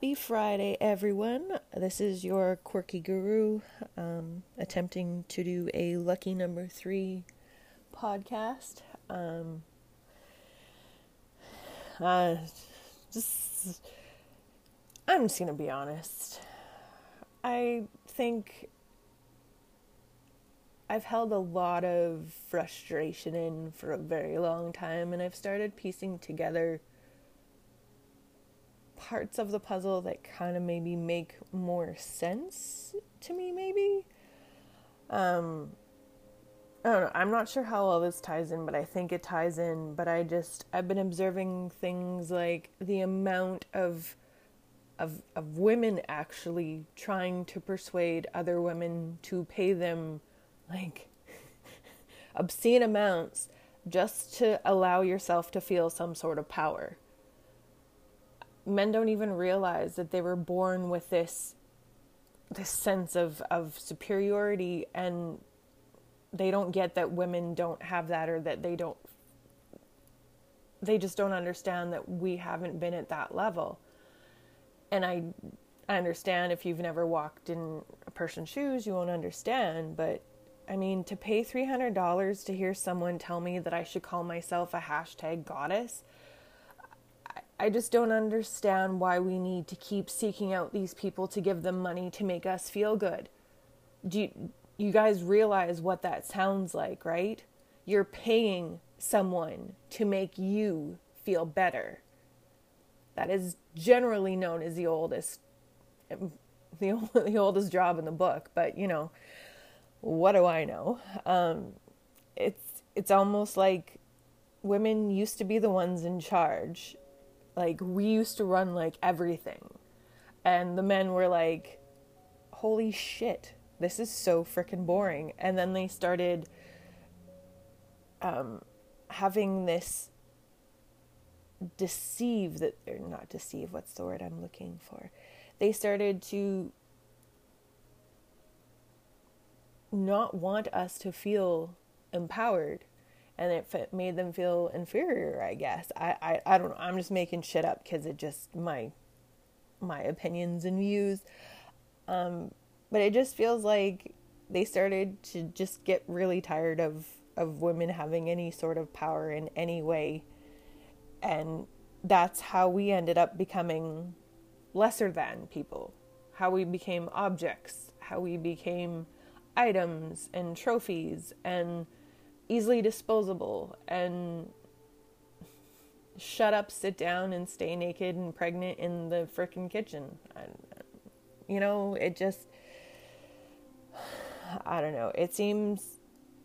Happy Friday, everyone. This is your quirky guru um, attempting to do a lucky number three podcast. Um, uh, just, I'm just going to be honest. I think I've held a lot of frustration in for a very long time, and I've started piecing together parts of the puzzle that kind of maybe make more sense to me, maybe. Um, I don't know. I'm not sure how all this ties in, but I think it ties in. But I just, I've been observing things like the amount of. Of, of women actually trying to persuade other women to pay them like obscene amounts just to allow yourself to feel some sort of power men don't even realize that they were born with this this sense of of superiority and they don't get that women don't have that or that they don't they just don't understand that we haven't been at that level. And i i understand if you've never walked in a person's shoes you won't understand but i mean to pay $300 to hear someone tell me that i should call myself a hashtag goddess I just don't understand why we need to keep seeking out these people to give them money to make us feel good. Do you, you guys realize what that sounds like, right? You're paying someone to make you feel better. That is generally known as the oldest the, the oldest job in the book, but you know, what do I know? Um, it's it's almost like women used to be the ones in charge like we used to run like everything. And the men were like, "Holy shit, this is so freaking boring." And then they started um having this deceive that they're not deceive, what's the word I'm looking for? They started to not want us to feel empowered and it made them feel inferior i guess. I i, I don't know. I'm just making shit up because it just my my opinions and views. Um but it just feels like they started to just get really tired of of women having any sort of power in any way. And that's how we ended up becoming lesser than people. How we became objects. How we became items and trophies and easily disposable and shut up, sit down, and stay naked and pregnant in the frickin' kitchen. I, you know, it just, I don't know. It seems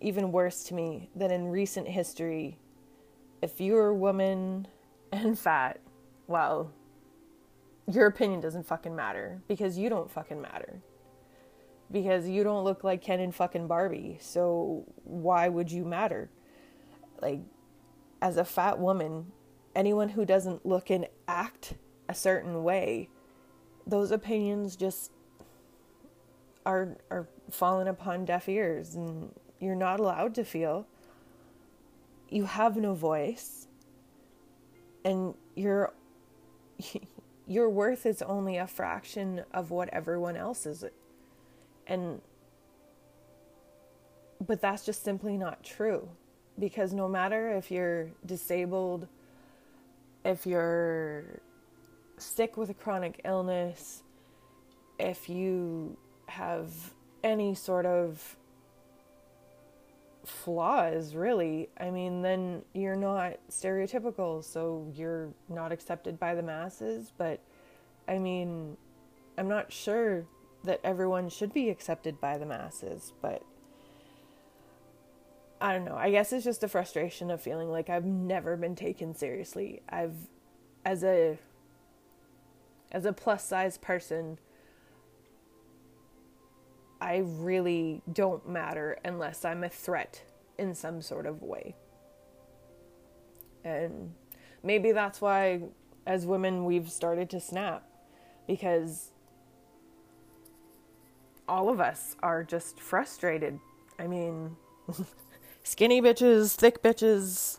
even worse to me that in recent history, if you're a woman and fat, well, your opinion doesn't fucking matter because you don't fucking matter because you don't look like Ken and fucking Barbie. So why would you matter? Like, as a fat woman, anyone who doesn't look and act a certain way, those opinions just are are falling upon deaf ears, and you're not allowed to feel. You have no voice, and your your worth is only a fraction of what everyone else is and but that's just simply not true because no matter if you're disabled, if you're sick with a chronic illness, if you have any sort of flaws, really, I mean, then you're not stereotypical, so you're not accepted by the masses. But I mean, I'm not sure that everyone should be accepted by the masses, but I don't know. I guess it's just a frustration of feeling like I've never been taken seriously. I've as a as a plus size person, I really don't matter unless I'm a threat in some sort of way. And maybe that's why as women we've started to snap because all of us are just frustrated. I mean, skinny bitches, thick bitches,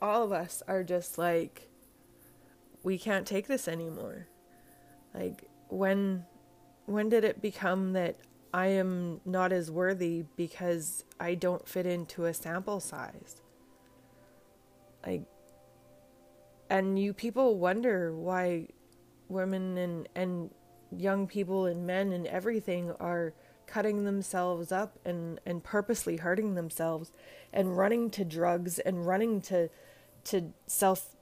all of us are just like, we can't take this anymore. Like when when did it become that I am not as worthy because I don't fit into a sample size? Like and you people wonder why women and and young people and men and everything are cutting themselves up and and purposely hurting themselves and running to drugs and running to to self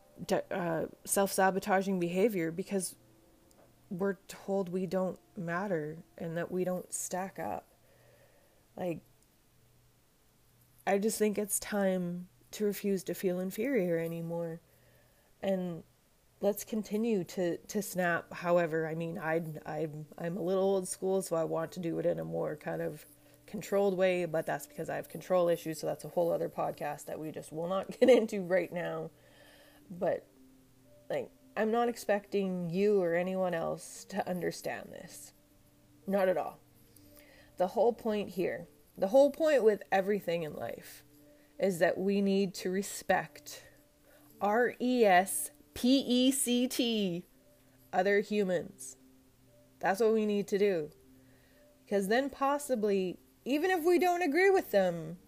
uh, self sabotaging behavior because we're told we don't matter and that we don't stack up. Like, I just think it's time to refuse to feel inferior anymore. And let's continue to, to snap. However, I mean, I, I'm I'm a little old school, so I want to do it in a more kind of controlled way, but that's because I have control issues, so that's a whole other podcast that we just will not get into right now. But, like, I'm not expecting you or anyone else to understand this. Not at all. The whole point here, the whole point with everything in life, is that we need to respect R E S P E C T other humans. That's what we need to do. Because then, possibly, even if we don't agree with them,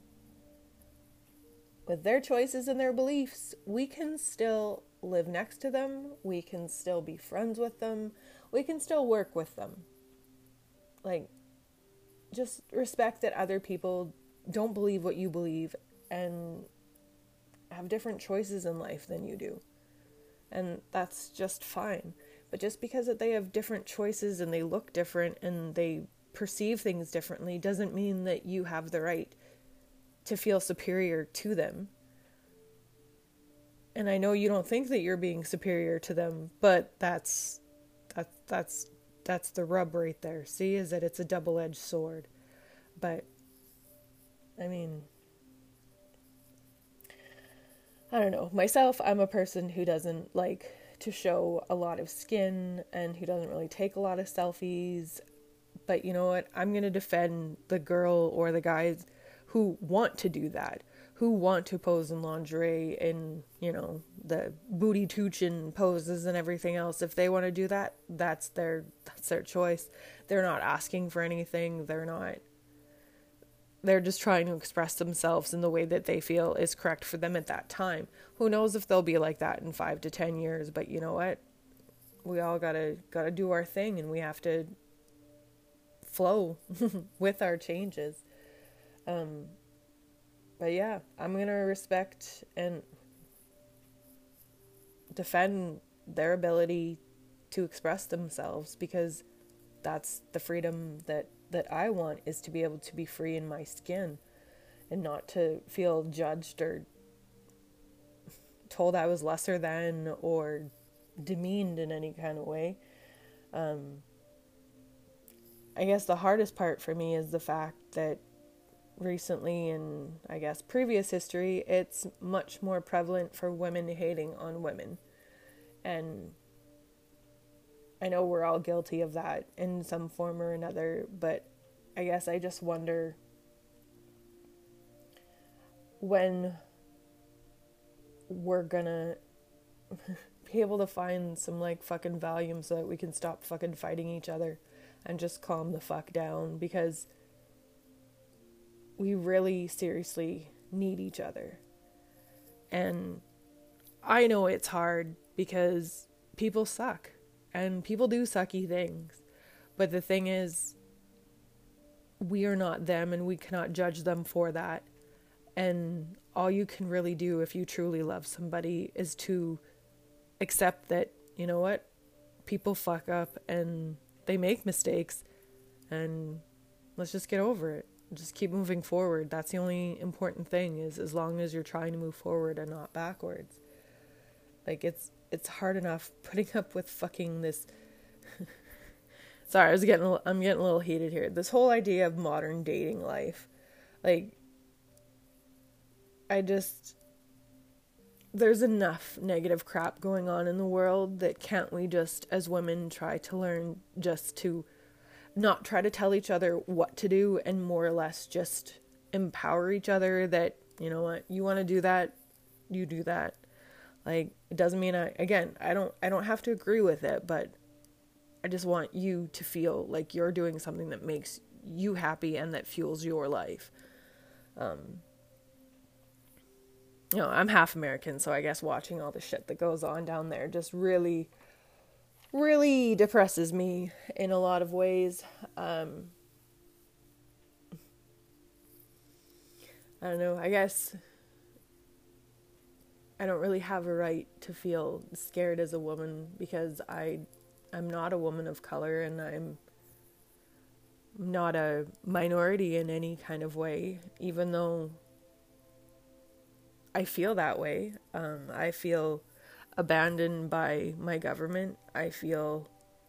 with their choices and their beliefs, we can still live next to them, we can still be friends with them, we can still work with them. Like, just respect that other people don't believe what you believe and have different choices in life than you do. And that's just fine. But just because they have different choices and they look different and they perceive things differently doesn't mean that you have the right to feel superior to them and I know you don't think that you're being superior to them, but that's that that's that's the rub right there. See, is that it's a double-edged sword. But I mean I don't know. Myself, I'm a person who doesn't like to show a lot of skin and who doesn't really take a lot of selfies. But you know what? I'm going to defend the girl or the guys who want to do that who want to pose in lingerie and you know the booty toochin poses and everything else if they want to do that that's their that's their choice they're not asking for anything they're not they're just trying to express themselves in the way that they feel is correct for them at that time. Who knows if they'll be like that in 5 to 10 years but you know what? We all got to got to do our thing and we have to flow with our changes. Um but yeah, I'm going to respect and defend their ability to express themselves because that's the freedom that that I want is to be able to be free in my skin and not to feel judged or told I was lesser than or demeaned in any kind of way. Um, I guess the hardest part for me is the fact that recently in I guess previous history, it's much more prevalent for women hating on women. And I know we're all guilty of that in some form or another, but I guess I just wonder when we're gonna be able to find some like fucking volume so that we can stop fucking fighting each other and just calm the fuck down because we really seriously need each other. And I know it's hard because people suck and people do sucky things. But the thing is, we are not them and we cannot judge them for that. And all you can really do if you truly love somebody is to accept that, you know what, people fuck up and they make mistakes and let's just get over it just keep moving forward. That's the only important thing is as long as you're trying to move forward and not backwards. Like it's it's hard enough putting up with fucking this Sorry, I was getting I'm getting a little heated here. This whole idea of modern dating life. Like I just there's enough negative crap going on in the world that can't we just as women try to learn just to not try to tell each other what to do and more or less just empower each other that you know what you want to do that you do that like it doesn't mean i again i don't i don't have to agree with it but I just want you to feel like you're doing something that makes you happy and that fuels your life. Um, you know, I'm half American, so I guess watching all the shit that goes on down there just really, really depresses me in a lot of ways. Um, I don't know, I guess I don't really have a right to feel scared as a woman because I I'm not a woman of color and I'm not a minority in any kind of way, even though I feel that way. Um, I feel abandoned by my government. I feel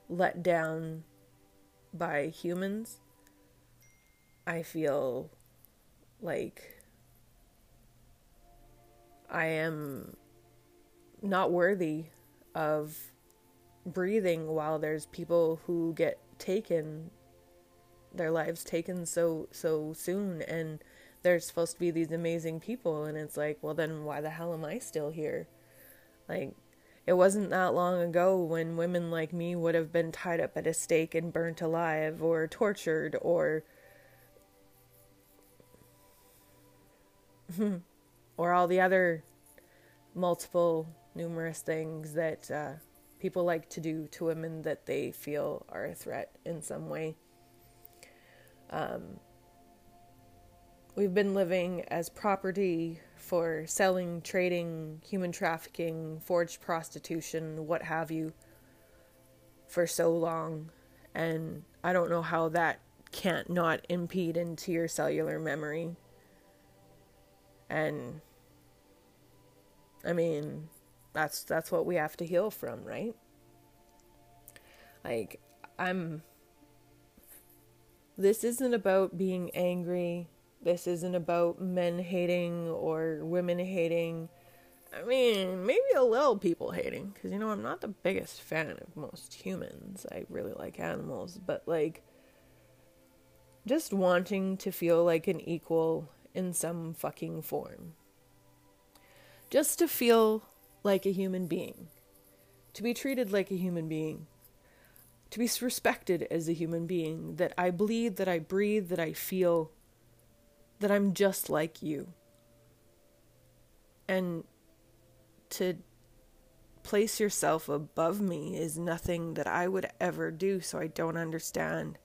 let down by humans. I feel like I am not worthy of breathing while there's people who get taken their lives taken so so soon and they're supposed to be these amazing people and it's like well then why the hell am I still here? Like it wasn't that long ago when women like me would have been tied up at a stake and burnt alive or tortured or hmm. Or all the other multiple numerous things that uh, people like to do to women that they feel are a threat in some way. Um, we've been living as property for selling, trading, human trafficking, forged prostitution, what have you, for so long. And I don't know how that can't not impede into your cellular memory. And I mean, that's that's what we have to heal from, right? Like I'm this isn't about being angry. This isn't about men hating or women hating. I mean, maybe a little people hating because you know I'm not the biggest fan of most humans. I really like animals, but like just wanting to feel like an equal in some fucking form. Just to feel like a human being, to be treated like a human being, to be respected as a human being, that I bleed, that I breathe, that I feel, that I'm just like you. And to place yourself above me is nothing that I would ever do, so I don't understand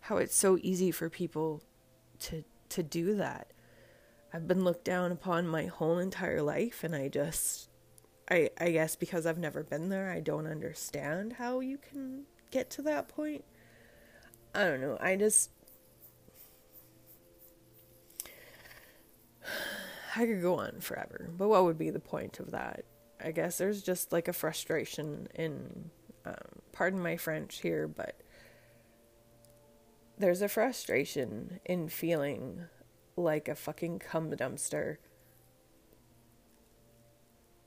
how it's so easy for people to to do that. I've been looked down upon my whole entire life and I just I I guess because I've never been there, I don't understand how you can get to that point. I don't know. I just I could go on forever, but what would be the point of that? I guess there's just like a frustration in, um, pardon my French here, but there's a frustration in feeling like a fucking cum dumpster.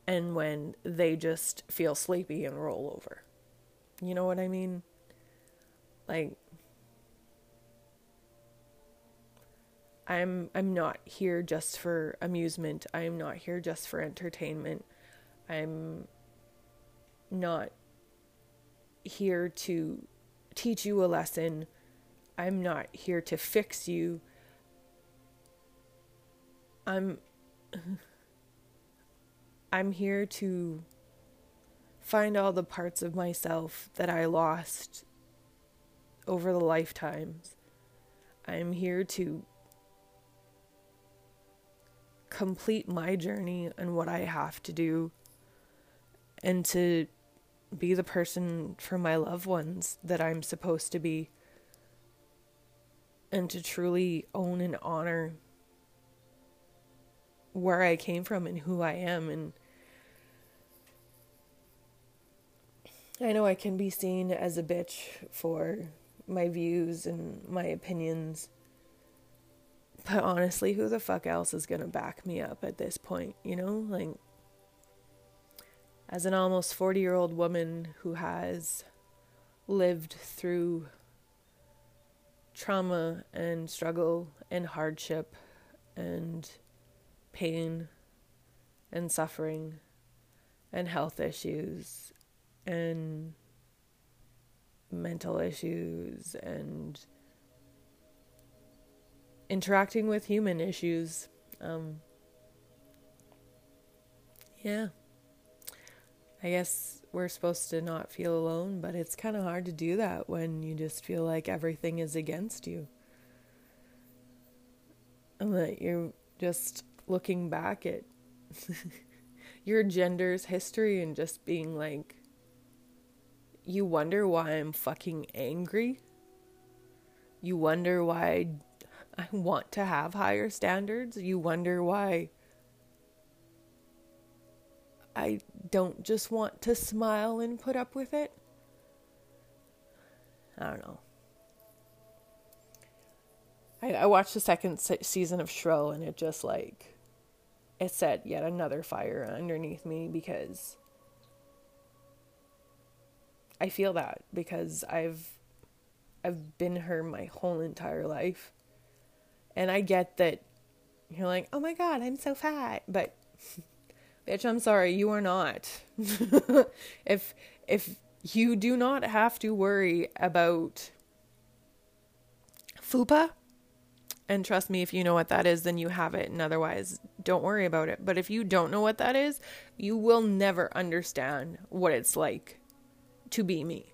And when they just feel sleepy and roll over. You know what I mean? Like I'm I'm not here just for amusement. I am not here just for entertainment. I'm not here to teach you a lesson. I'm not here to fix you. I'm I'm here to find all the parts of myself that I lost over the lifetimes. I'm here to complete my journey and what I have to do and to be the person for my loved ones that I'm supposed to be and to truly own and honor where I came from and who I am and I know I can be seen as a bitch for my views and my opinions. But honestly, who the fuck else is going to back me up at this point, you know? Like as an almost 40-year-old woman who has lived through trauma and struggle and hardship and pain and suffering and health issues and mental issues and interacting with human issues. Um, yeah. I guess we're supposed to not feel alone, but it's kind of hard to do that when you just feel like everything is against you. And that you're just looking back at your gender's history and just being like, you wonder why I'm fucking angry. You wonder why I want to have higher standards. You wonder why I don't just want to smile and put up with it. I don't know. I, I watched the second se- season of Shrill and it just like it set yet another fire underneath me because I feel that because I've I've been her my whole entire life. And I get that you're like, "Oh my god, I'm so fat." But bitch, I'm sorry, you are not. if if you do not have to worry about fupa, and trust me, if you know what that is, then you have it, and otherwise, don't worry about it. But if you don't know what that is, you will never understand what it's like to be me.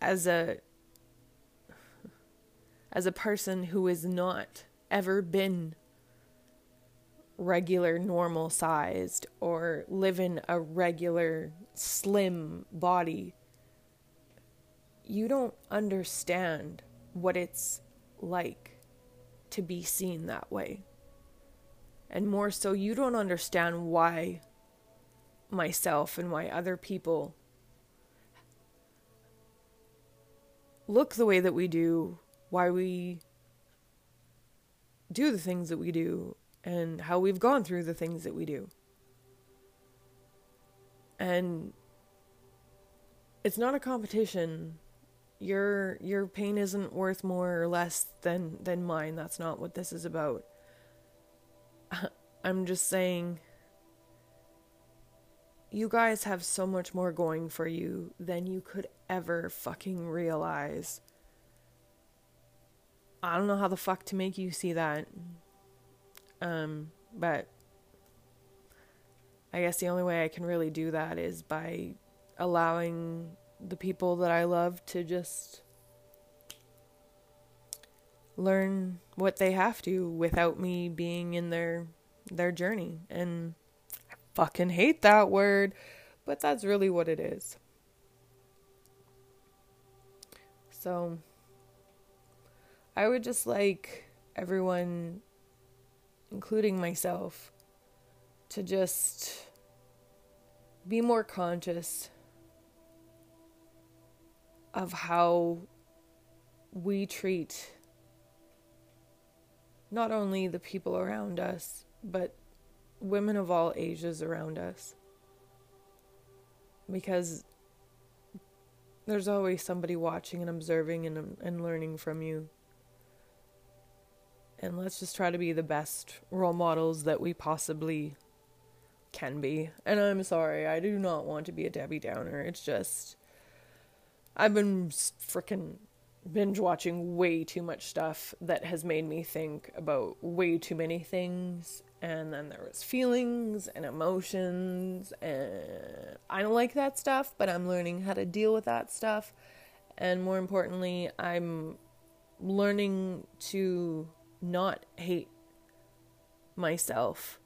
As a as a person who has not ever been regular normal sized or live in a regular slim body you don't understand what it's like to be seen that way. And more so, you don't understand why myself and why other people look the way that we do, why we do the things that we do, and how we've gone through the things that we do. And it's not a competition your your pain isn't worth more or less than than mine. That's not what this is about. I'm just saying you guys have so much more going for you than you could ever fucking realize. I don't know how the fuck to make you see that. Um but i guess the only way i can really do that is by allowing the people that I love to just learn what they have to without me being in their their journey. And I fucking hate that word but that's really what it is. So I would just like everyone including myself to just be more conscious of how we treat not only the people around us, but women of all ages around us. Because there's always somebody watching and observing and, um, and learning from you. And let's just try to be the best role models that we possibly can be. And I'm sorry, I do not want to be a Debbie Downer. It's just I've been freaking binge watching way too much stuff that has made me think about way too many things. And then there was feelings and emotions and I don't like that stuff but I'm learning how to deal with that stuff. And more importantly I'm learning to not hate myself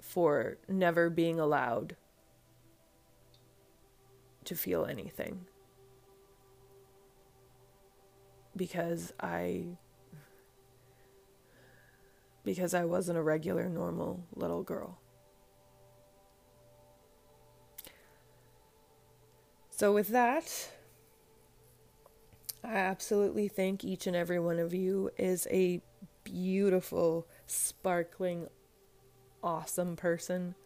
for never being allowed to feel anything because I because I wasn't a regular normal little girl. So with that, I absolutely think each and every one of you is a beautiful, sparkling, awesome person.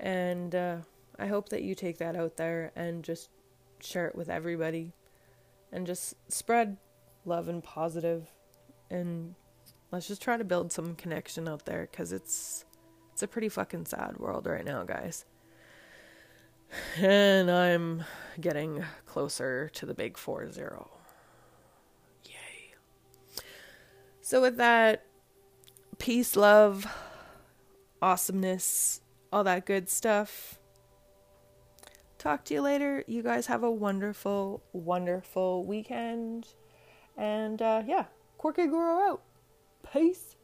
And uh, I hope that you take that out there and just share it with everybody and just spread love and positive and let's just try to build some connection out there cuz it's it's a pretty fucking sad world right now, guys. And I'm getting closer to the big 4 0. Yay. So, with that, peace, love, awesomeness, all that good stuff. Talk to you later. You guys have a wonderful, wonderful weekend. And uh, yeah, Quirky Guru out. Peace.